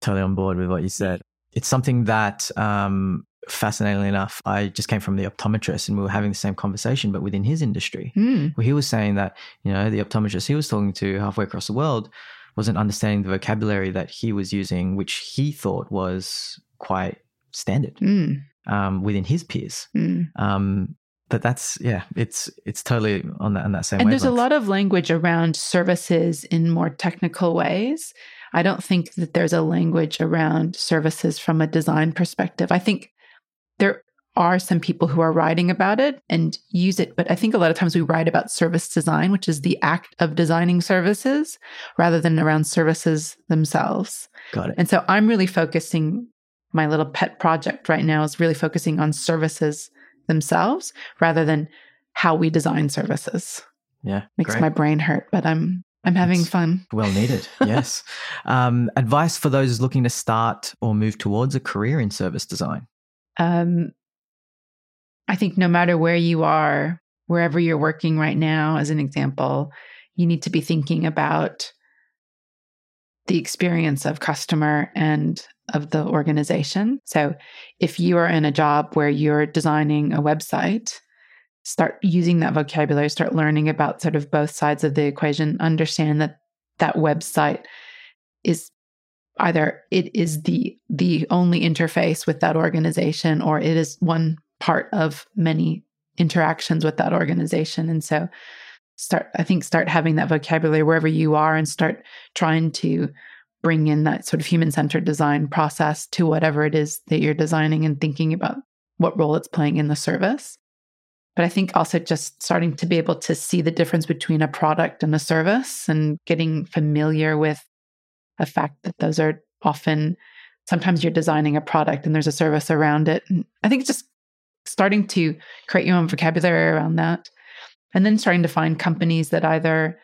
totally on board with what you said. It's something that, um, fascinatingly enough, I just came from the optometrist and we were having the same conversation, but within his industry. Mm. Where he was saying that, you know, the optometrist he was talking to halfway across the world wasn't understanding the vocabulary that he was using, which he thought was quite standard Mm. um, within his peers. Mm. Um, but that's yeah, it's it's totally on that on that same. And there's a lot of language around services in more technical ways. I don't think that there's a language around services from a design perspective. I think are some people who are writing about it and use it, but I think a lot of times we write about service design, which is the act of designing services rather than around services themselves. Got it. And so I'm really focusing my little pet project right now is really focusing on services themselves rather than how we design services Yeah, makes great. my brain hurt, but I'm I'm having It's- fun. Well needed, yes. Um, advice for those looking to start or move towards a career in service design. Um, I think no matter where you are, wherever you're working right now, as an example, you need to be thinking about the experience of customer and of the organization. So if you are in a job where you're designing a website, start using that vocabulary, start learning about sort of both sides of the equation, understand that that website is either it is the the only interface with that organization or it is one part of many interactions with that organization. And so start i think start having that vocabulary wherever you are and start trying to bring in that sort of human centered design process to whatever it is that you're designing and thinking about what role it's playing in the service. But i think also just starting to be able to see the difference between a product and a service and getting familiar with the fact that those are often sometimes you're designing a product and there's a service around it. And i think just starting to create your own vocabulary around that and then starting to find companies that either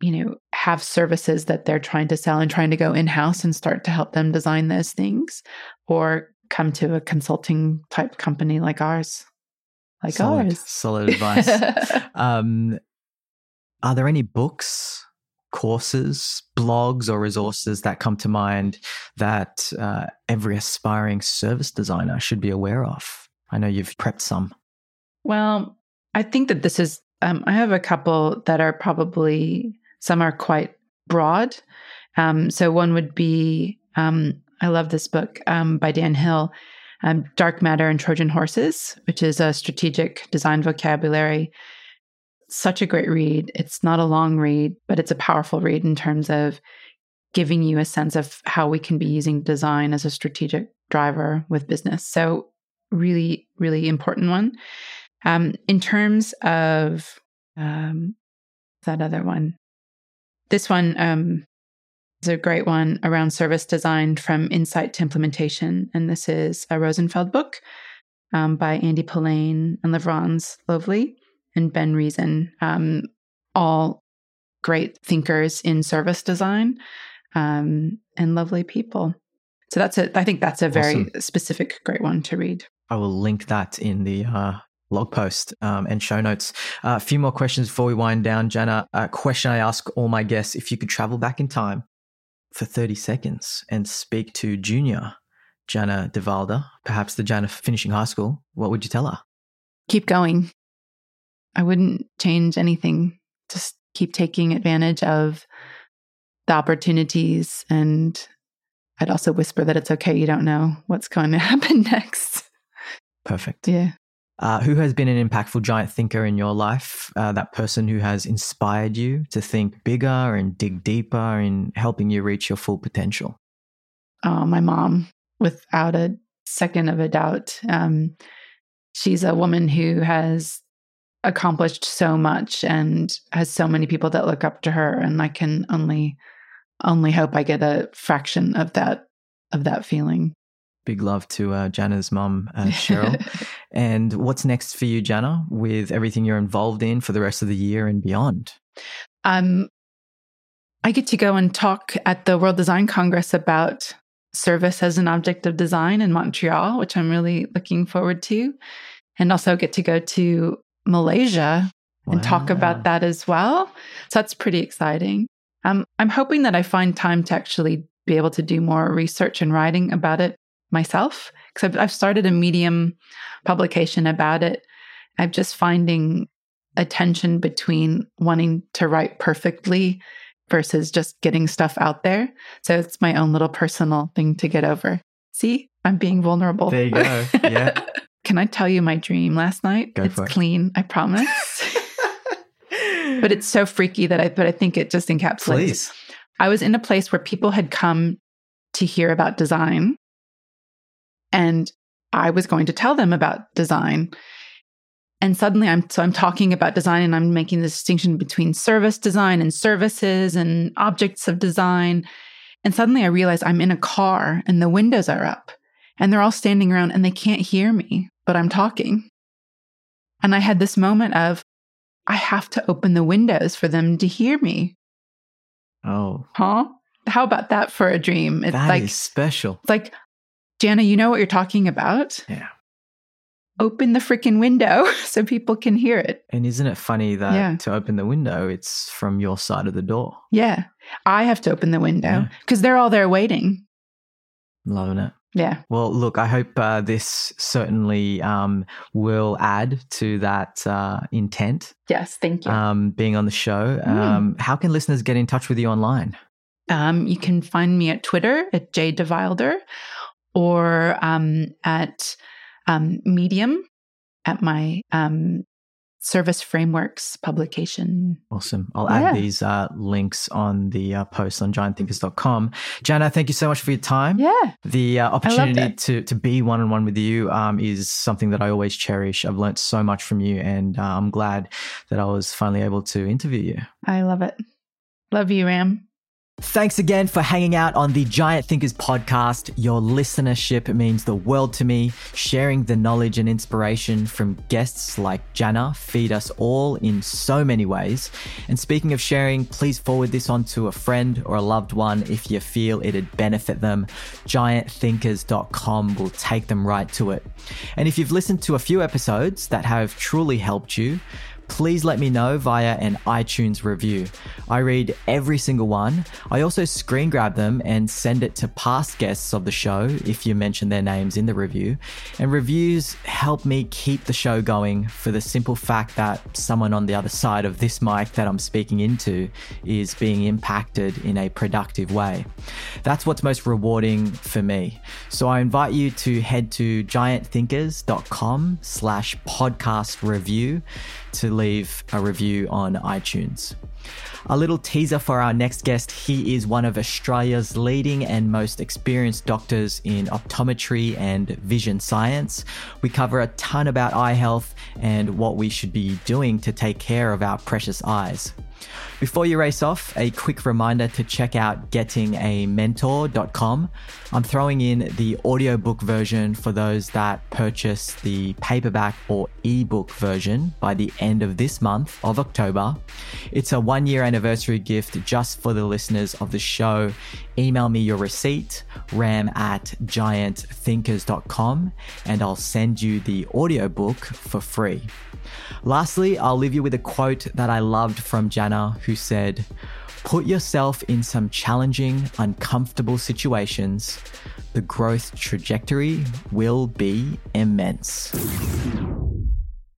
you know have services that they're trying to sell and trying to go in-house and start to help them design those things or come to a consulting type company like ours like solid, ours solid advice. um, are there any books, courses, blogs, or resources that come to mind that uh, every aspiring service designer should be aware of? I know you've prepped some. Well, I think that this is, um, I have a couple that are probably, some are quite broad. Um, so one would be, um, I love this book um, by Dan Hill, um, Dark Matter and Trojan Horses, which is a strategic design vocabulary. Such a great read. It's not a long read, but it's a powerful read in terms of giving you a sense of how we can be using design as a strategic driver with business. So, really, really important one. Um, in terms of um, that other one, this one um, is a great one around service design from insight to implementation. And this is a Rosenfeld book um, by Andy Polaine and Lavrans Løvlie and Ben Reason, um, all great thinkers in service design um, and lovely people. So that's a, I think that's a very Awesome. specific, great one to read. I will link that in the uh, blog post um, and show notes. Uh, a few more questions before we wind down, Janna. A question I ask all my guests: If you could travel back in time for thirty seconds and speak to junior Janna DeVylder, perhaps the Janna finishing high school, what would you tell her? keep going. I wouldn't change anything. Just keep taking advantage of the opportunities. And I'd also whisper that it's okay. You don't know what's going to happen next. Perfect. Yeah. Uh, who has been an impactful giant thinker in your life? Uh, that person who has inspired you to think bigger and dig deeper in helping you reach your full potential. Oh, my mom, without a second of a doubt. Um, she's a woman who has accomplished so much and has so many people that look up to her. And I can only, only hope I get a fraction of that, of that feeling. Big love to uh, Janna's mum, uh, Cheryl. and what's next for you, Jana, with everything you're involved in for the rest of the year and beyond? Um, I get to go and talk at the World Design Congress about service as an object of design in Montreal, which I'm really looking forward to. And also get to go to Malaysia and talk about that as well. So that's pretty exciting. Um, I'm hoping that I find time to actually be able to do more research and writing about it myself because I've, I've started a Medium publication about it. I'm just finding a tension between wanting to write perfectly versus just getting stuff out there. So it's my own little personal thing to get over. See, I'm being vulnerable. There you go. Yeah. Can I tell you my dream last night? Go it's it. clean, I promise. but it's so freaky that I but I think it just encapsulates. Please. I was in a place where people had come to hear about design and I was going to tell them about design. And suddenly I'm so I'm talking about design and I'm making the distinction between service design and services and objects of design. And suddenly I realize I'm in a car and the windows are up and they're all standing around and they can't hear me, but I'm talking. And I had this moment of I have to open the windows for them to hear me. Oh, Huh? How about that for a dream? It's that is like special. it's like, Janna, you know what you're talking about? Yeah. Open the freaking window so people can hear it. And isn't it funny that Yeah. to open the window, it's from your side of the door? Yeah. I have to open the window Yeah. because they're all there waiting. Loving it. Yeah. Well, look, I hope uh, this certainly um, will add to that uh, intent Yes. Thank you. um, being on the show. Mm. Um, how can listeners get in touch with you online? Um, you can find me at Twitter at J DeVylder or um, at um, Medium at my um, Service Frameworks publication. Awesome. I'll Yeah. add these uh, links on the uh, post on giantthinkers.com. Janna, thank you so much for your time. Yeah. The uh, opportunity to, to be one on one with you um, is something that I always cherish. I've learnt so much from you, and uh, I'm glad that I was finally able to interview you. I love it. Love you, Ram. Thanks again for hanging out on the Giant Thinkers podcast. Your listenership means the world to me. Sharing the knowledge and inspiration from guests like Janna feed us all in so many ways. And speaking of sharing, please forward this on to a friend or a loved one if you feel it'd benefit them. GiantThinkers.com will take them right to it. And if you've listened to a few episodes that have truly helped you, please let me know via an iTunes review. I read every single one. I also screen grab them and send it to past guests of the show if you mention their names in the review. And reviews help me keep the show going for the simple fact that someone on the other side of this mic that I'm speaking into is being impacted in a productive way. That's what's most rewarding for me. So I invite you to head to giantthinkers.com slash podcast review to leave a review on iTunes. A little teaser for our next guest. He is one of Australia's leading and most experienced doctors in optometry and vision science. We cover a ton about eye health and what we should be doing to take care of our precious eyes. Before you race off, a quick reminder to check out gettingamentor.com. I'm throwing in the audiobook version for those that purchase the paperback or ebook version by the end of this month of October. It's a one year anniversary gift just for the listeners of the show. Email me your receipt, ram at giantthinkers.com, and I'll send you the audiobook for free. Lastly, I'll leave you with a quote that I loved from Janna, who said, Put yourself in some challenging, uncomfortable situations. The growth trajectory will be immense.